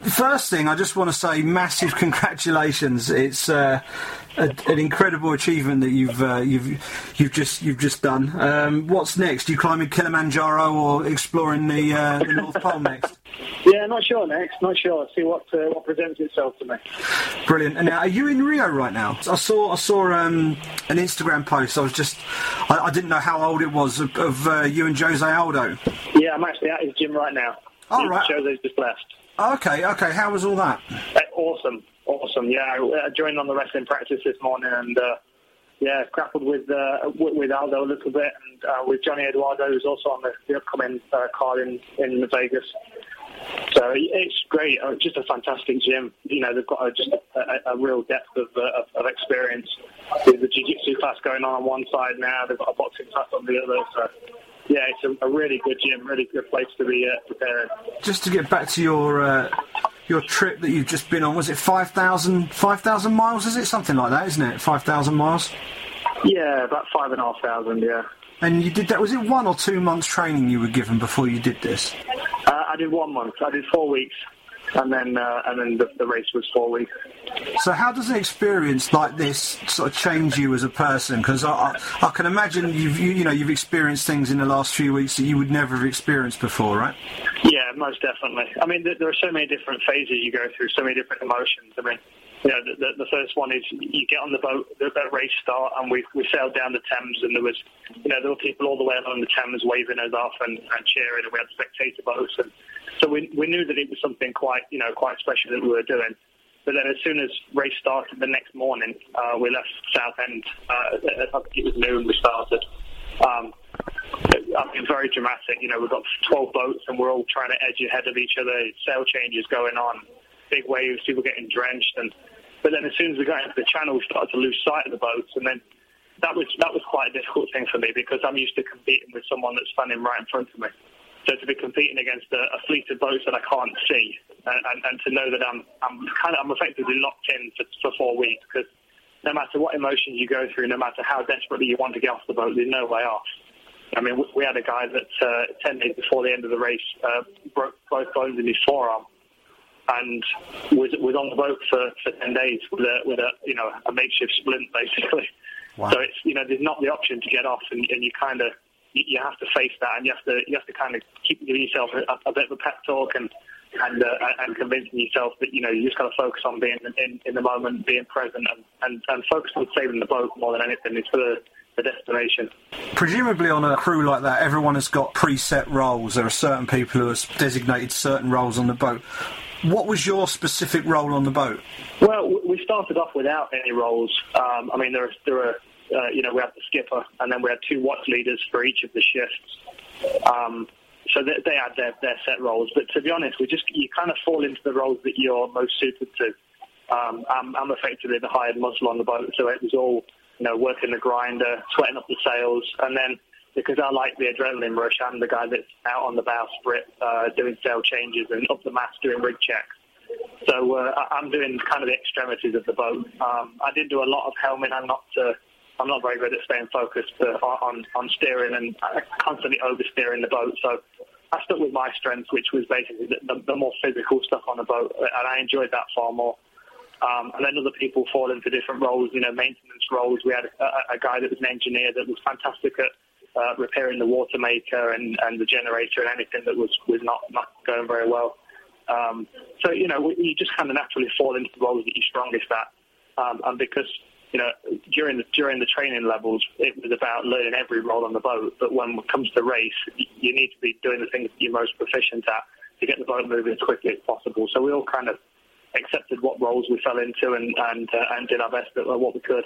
First thing, I just want to say massive congratulations. It's uh, a, an incredible achievement that you've uh, you've you've just you've just done. Um, what's next? you climbing Kilimanjaro or exploring the, uh, the North Pole next? Yeah, not sure next. Not sure. See what uh, what presents itself to me. Brilliant. And now, are you in Rio right now? I saw I saw um, an Instagram post. I was just I, I, didn't know how old it was of, of uh, you and Jose Aldo. Yeah, I'm actually at his gym right now. All right. Jose's just left. Okay, okay. How was all that? Uh, awesome, awesome. Yeah, I joined on the wrestling practice this morning, and uh, yeah, grappled with uh, with Aldo a little bit, and uh, with Johnny Eduardo, who's also on the, the upcoming uh, card in in Vegas. So it's great. Uh, just a fantastic gym. You know, they've got a, just a, a, real depth of, of, of experience. There's a jiu-jitsu class going on on one side now. They've got a boxing class on the other. So yeah, it's a, a, really good gym, really good place to be uh, preparing. Just to get back to your uh, your trip that you've just been on, was it 5,000 5, miles? Is it something like that, isn't it? Five thousand miles. Yeah, about five and a half thousand. Yeah. And you did that? Was it one or two months training you were given before you did this? Uh, I did one month. I did four weeks and then uh, and then the, the, race was four weeks. So how does an experience like this sort of change you as a person? Because I, I, I, can imagine you've you, you, know you've experienced things in the last few weeks that you would never have experienced before, right? Yeah, most definitely. I mean, there, there are so many different phases you go through, so many different emotions. I mean. You know, the, the, the first one is you get on the boat, the, race start, and we we sailed down the Thames, and there was, you know, there were people all the way along the Thames waving us off and, and cheering, and we had spectator boats, and so we, we knew that it was something quite, you know, quite special that we were doing. But then as soon as race started the next morning, uh, we left Southend. Uh, it was noon we started. Um, I mean, very dramatic. You know, we've got 12 boats and we're all trying to edge ahead of each other. Sail changes going on, big waves, people getting drenched. And but then as soon as we got into the channel, we started to lose sight of the boats. And then that was that was quite a difficult thing for me because I'm used to competing with someone that's standing right in front of me. So to be competing against a, a fleet of boats that I can't see, and, and, and to know that I'm I'm kind of I'm effectively locked in for, for four weeks because no matter what emotions you go through, no matter how desperately you want to get off the boat, there's no way off. I mean, we had a guy that uh, ten days before the end of the race uh, broke both bones in his forearm, and was was on the boat for, for ten days with a with a you know a makeshift splint basically. Wow. So it's you know there's not the option to get off, and, and you kind of you have to face that, and you have to you have to kind of keep giving yourself a, a bit of a pep talk and and uh, and convincing yourself that you know you just got to focus on being in, in the moment, being present, and, and and focus on saving the boat more than anything. It's for the the destination. Presumably, on a crew like that, everyone has got preset roles. There are certain people who have designated certain roles on the boat. What was your specific role on the boat? Well, we started off without any roles. Um, I mean, there are, there are uh, you know, we had the skipper, and then we had two watch leaders for each of the shifts. Um, so they, they had their, their set roles. But to be honest, we just you kind of fall into the roles that you're most suited to. Um, I'm, I'm effectively the hired muscle on the boat, so it was all you know working the grinder, sweating up the sails, and then because I like the adrenaline rush, I'm the guy that's out on the bowsprit uh, doing sail changes and up the mast doing rig checks. So uh, I'm doing kind of the extremities of the boat. Um, I did do a lot of helming. I'm not uh, I'm not very good at staying focused uh, on on steering and constantly oversteering the boat. So I stuck with my strengths, which was basically the, the, the more physical stuff on the boat, and I enjoyed that far more. Um, and then other people fall into different roles, you know, maintenance roles. We had a, a guy that was an engineer that was fantastic at uh, repairing the water maker and, and the generator and anything that was, was not, not going very well. Um, so, you know, you just kind of naturally fall into the roles that you're strongest at. Um, and because you know, during the during the training levels, it was about learning every role on the boat. But when it comes to race, you need to be doing the things you're most proficient at to get the boat moving as quickly as possible. So we all kind of accepted what roles we fell into and and uh, and did our best at what we could.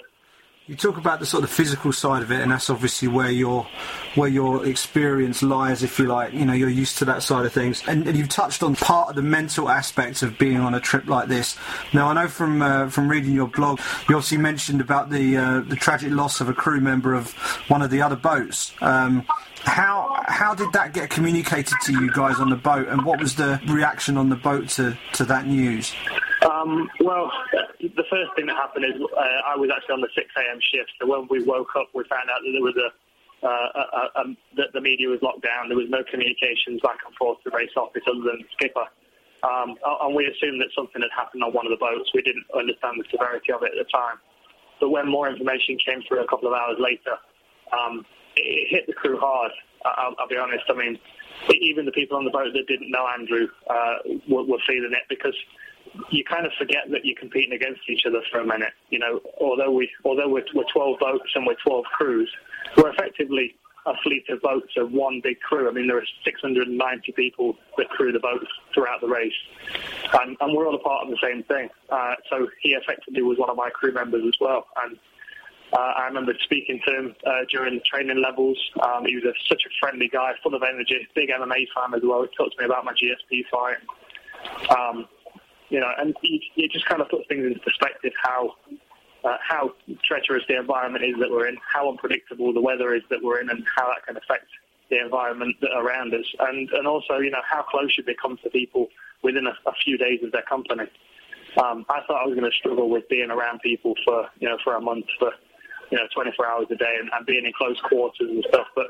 You talk about the sort of physical side of it, and that's obviously where your where your experience lies, if you like. You know, you're used to that side of things, and, and you've touched on part of the mental aspects of being on a trip like this. Now, I know from uh, from reading your blog, you obviously mentioned about the uh, the tragic loss of a crew member of one of the other boats. Um, how how did that get communicated to you guys on the boat, and what was the reaction on the boat to, to that news? Um, well, the first thing that happened is uh, I was actually on the 6 a.m. shift. So when we woke up, we found out that there was a, uh, a, a, a that the media was locked down. There was no communications back and forth to race office other than skipper. Um, and we assumed that something had happened on one of the boats. We didn't understand the severity of it at the time. But when more information came through a couple of hours later, um, it hit the crew hard. I'll, I'll, be honest. I mean, even the people on the boat that didn't know Andrew uh, were, were feeling it because you kind of forget that you're competing against each other for a minute. You know, although we although we're, we're 12 boats and we're 12 crews, we're effectively a fleet of boats of one big crew. I mean, there are 690 people that crew the boats throughout the race, and, and we're all a part of the same thing. Uh, so he effectively was one of my crew members as well, and. Uh, I remember speaking to him uh, during the training levels. Um, he was a, such a friendly guy, full of energy, big MMA fan as well. He talked to me about my GSP fight. Um, you know, and it just kind of puts things into perspective how uh, how treacherous the environment is that we're in, how unpredictable the weather is that we're in, and how that can affect the environment around us, and and also you know how close you become to people within a, a few days of their company. Um, I thought I was going to struggle with being around people for you know for a month for you know 24 hours a day and, and being in close quarters and stuff, but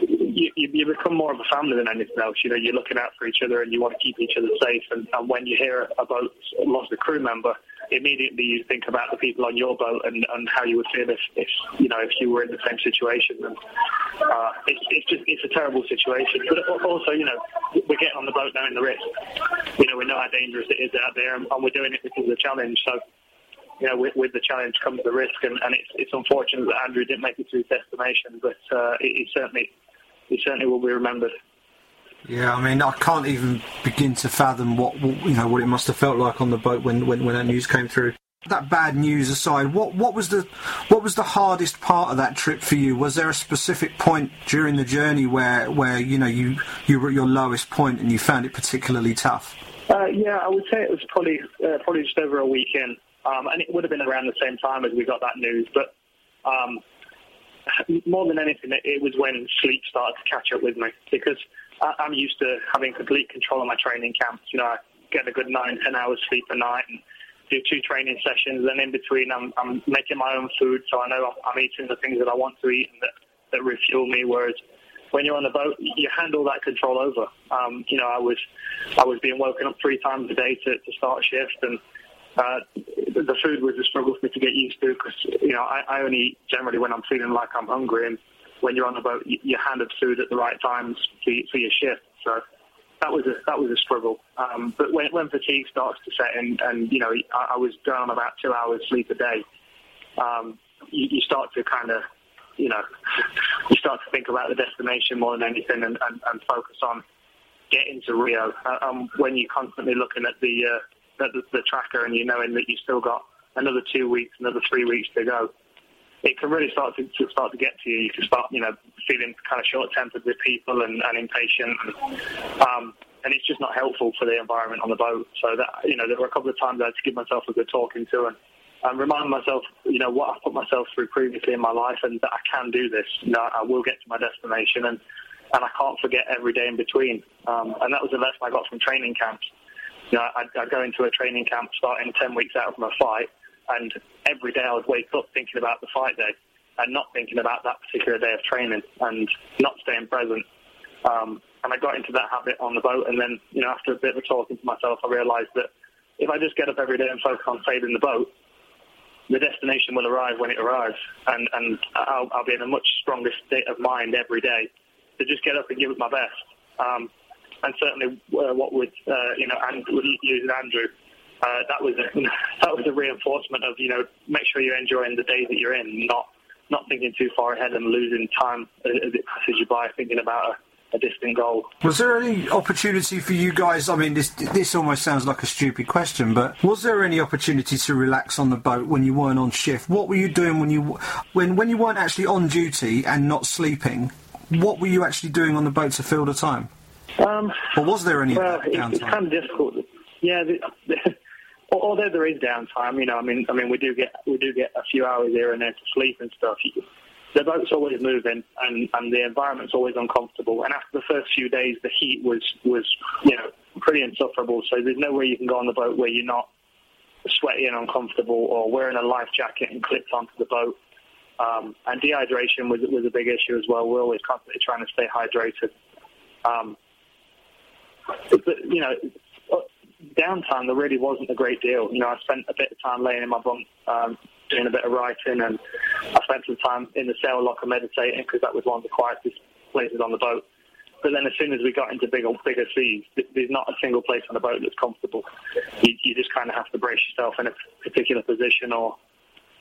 you, you become more of a family than anything else. You know, you're looking out for each other and you want to keep each other safe. And, and when you hear about lost a crew member, immediately you think about the people on your boat and, and how you would feel if, if you know if you were in the same situation. And uh, it's, it's just it's a terrible situation. But also, you know, we're getting on the boat now in the risk. You know, we know how dangerous it is out there, and, and we're doing it because of the challenge. So you know, with, with, the challenge comes the risk, and, and it's, it's, unfortunate that Andrew didn't make it to his destination, but uh, he, certainly he certainly will be remembered. Yeah, I mean, I can't even begin to fathom what you know what it must have felt like on the boat when, when, when that news came through. That bad news aside, what, what was the what was the hardest part of that trip for you? Was there a specific point during the journey where, where you know you you were at your lowest point and you found it particularly tough? Uh, yeah, I would say it was probably uh, probably just over a weekend, um, and it would have been around the same time as we got that news. But um, more than anything, it was when sleep started to catch up with me because I'm used to having complete control of my training camps. You know, I get a good nine, ten hours sleep a night and do two training sessions. And in between, I'm, I'm making my own food, so I know I'm eating the things that I want to eat and that, that refuel me. Whereas when you're on the boat, you hand all that control over. Um, you know, I was I was being woken up three times a day to, to start a shift and uh, the food was a struggle for me to get used to because you know I, I only generally when I'm feeling like I'm hungry, and when you're on the boat, you, you're handed food at the right times for, for your shift. So that was a that was a struggle. Um, but when, when fatigue starts to set in, and you know I, I was on about two hours sleep a day, um, you, you start to kind of you know you start to think about the destination more than anything, and, and, and focus on getting to Rio. Uh, um, when you're constantly looking at the uh, the, the tracker and you knowing that you've still got another two weeks, another three weeks to go, it can really start to, to start to get to you. You can start, you know, feeling kind of short-tempered with people and, and impatient, um, and it's just not helpful for the environment on the boat. So that, you know, there were a couple of times I had to give myself a good talking to and, and remind myself, you know, what I've put myself through previously in my life, and that I can do this. You know, I will get to my destination, and and I can't forget every day in between. Um, and that was the lesson I got from training camps you know, I'd, I'd go into a training camp starting 10 weeks out from a fight, and every day I would wake up thinking about the fight day and not thinking about that particular day of training and not staying present. Um, and I got into that habit on the boat, and then, you know, after a bit of talking to myself, I realised that if I just get up every day and focus on sailing the boat, the destination will arrive when it arrives, and, and I'll, I'll be in a much stronger state of mind every day to just get up and give it my best. Um, and certainly uh, what with uh, you know and with losing Andrew, uh, that was a, that was a reinforcement of you know make sure you're enjoying the day that you're in, not not thinking too far ahead and losing time as it passes you by, thinking about a distant goal. Was there any opportunity for you guys? I mean, this this almost sounds like a stupid question, but was there any opportunity to relax on the boat when you weren't on shift? What were you doing when you when when you weren't actually on duty and not sleeping? What were you actually doing on the boat to fill the time? Um, or was there any well, downtime? It's kind of difficult. Yeah, the, the, although there is downtime, you know, I mean, I mean, we do get we do get a few hours here and there to sleep and stuff the boat's always moving and, and the environment's always uncomfortable. And after the first few days, the heat was, was, you know, pretty insufferable. So there's no way you can go on the boat where you're not sweaty and uncomfortable or wearing a life jacket and clipped onto the boat. Um, and dehydration was, was a big issue as well. We're always constantly trying to stay hydrated. Um, you know, downtime, there really wasn't a great deal. You know, I spent a bit of time laying in my bunk, um, doing a bit of writing, and I spent some time in the sail locker meditating because that was one of the quietest places on the boat. But then as soon as we got into bigger, bigger seas, there's not a single place on the boat that's comfortable. You, you just kind of have to brace yourself in a particular position or,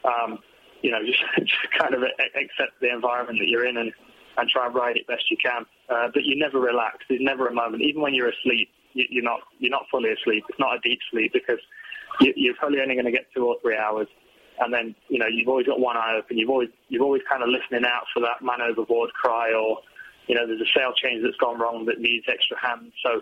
um, you know, just, just kind of accept the environment that you're in and, and try and ride it best you can. Uh, but you never relax. There's never a moment, even when you're asleep, you, you're not you're not fully asleep. It's not a deep sleep because you, you're probably only going to get two or three hours and then you know you've always got one eye open. You've always you've always kind of listening out for that man overboard cry, or you know there's a sail change that's gone wrong that needs extra hands. So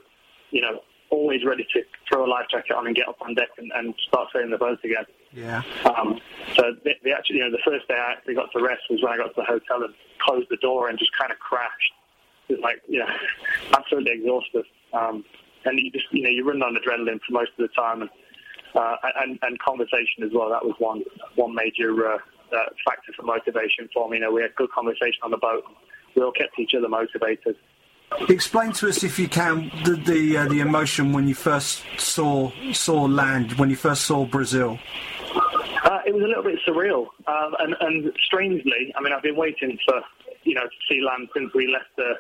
you know always ready to throw a life jacket on and get up on deck and, and start sailing the boat again. Yeah. Um, so the, the actually, you know, the first day I actually got to rest was when I got to the hotel and closed the door and just kind of crashed. It was like, know, absolutely exhausted. Um, and you just, you know, you run on adrenaline for most of the time, and uh, and, and conversation as well. That was one one major uh, uh, factor for motivation for me. You know, we had good conversation on the boat. We all kept each other motivated. Explain to us, if you can, the the, uh, the emotion when you first saw saw land, when you first saw Brazil. Uh, it was a little bit surreal, um, and, and strangely, I mean, I've been waiting for you know to see land since we left the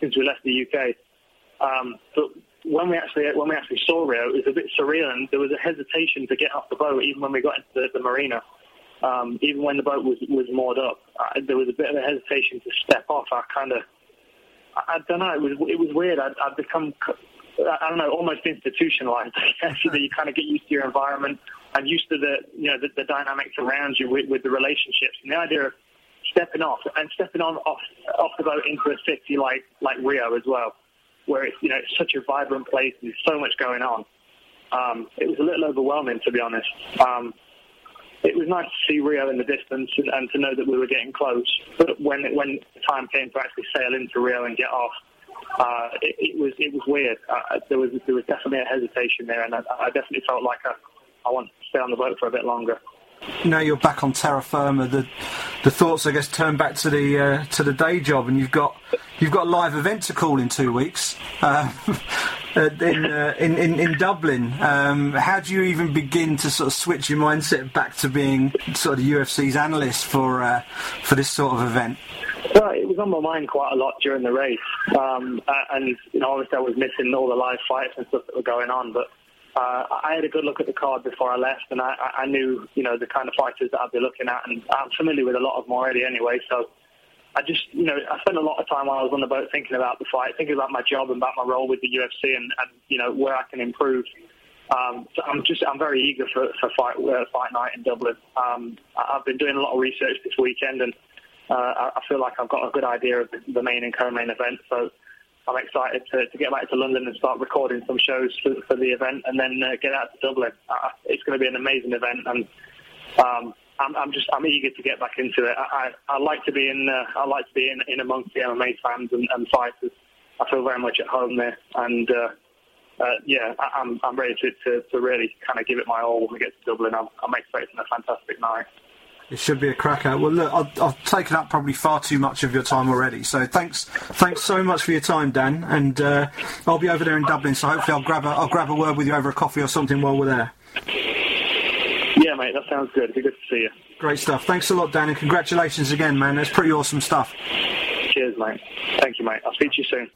since we left the UK. Um, but when we actually when we actually saw Rio, it was a bit surreal, and there was a hesitation to get off the boat, even when we got into the, the marina. Um, even when the boat was was moored up, uh, there was a bit of a hesitation to step off. I kind of, I, I don't know, it was it was weird. I'd, I'd become, I don't know, almost institutionalized. Actually, you kind of get used to your environment and used to the you know the, the dynamics around you with, with the relationships and the idea of stepping off and stepping on off off the boat into a city like like Rio as well where it's you know it's such a vibrant place and there's so much going on. Um, it was a little overwhelming to be honest. Um, it was nice to see Rio in the distance and, and to know that we were getting close. But when when the time came to actually sail into Rio and get off, uh, it, it was it was weird. Uh, there was there was definitely a hesitation there, and I, I definitely felt like I, I want to stay on the boat for a bit longer now you're back on terra firma, the the thoughts, I guess, turn back to the uh, to the day job, and you've got you've got a live event to call in two weeks uh, in, uh, in, in in Dublin. Um, how do you even begin to sort of switch your mindset back to being sort of UFC's analyst for uh, for this sort of event? Well, it was on my mind quite a lot during the race, um, and you know, obviously I was missing all the live fights and stuff that were going on, but uh, I had a good look at the card before I left, and I, I knew, you know, the kind of fighters that I'd be looking at, and I'm familiar with a lot of them already anyway. So I just, you know, I spent a lot of time while I was on the boat thinking about the fight, thinking about my job and about my role with the UFC, and, and you know where I can improve. Um, so I'm just, I'm very eager for, for fight uh, fight night in Dublin. Um, I've been doing a lot of research this weekend, and uh, I feel like I've got a good idea of the, main and co-main event. So I'm excited to, to get back to London and start recording some shows for, for the event, and then uh, get out to Dublin. Uh, it's going to be an amazing event, and um, I'm, I'm, just I'm eager to get back into it. I, I, I like to be in uh, I like to be in, in amongst the MMA fans and, and fighters. I feel very much at home there, and uh, uh, yeah, I, I'm I'm ready to, to, to really kind of give it my all when we get to Dublin. I'm, I'm expecting a fantastic night. It should be a cracker. Well, look, I've, I've, taken up probably far too much of your time already. So thanks, thanks so much for your time, Dan. And uh, I'll be over there in Dublin. So hopefully I'll grab a, I'll grab a word with you over a coffee or something while we're there. Yeah, mate, that sounds good. It'd be good to see you. Great stuff. Thanks a lot, Dan, and congratulations again, man. That's pretty awesome stuff. Cheers, mate. Thank you, mate. I'll speak to you soon.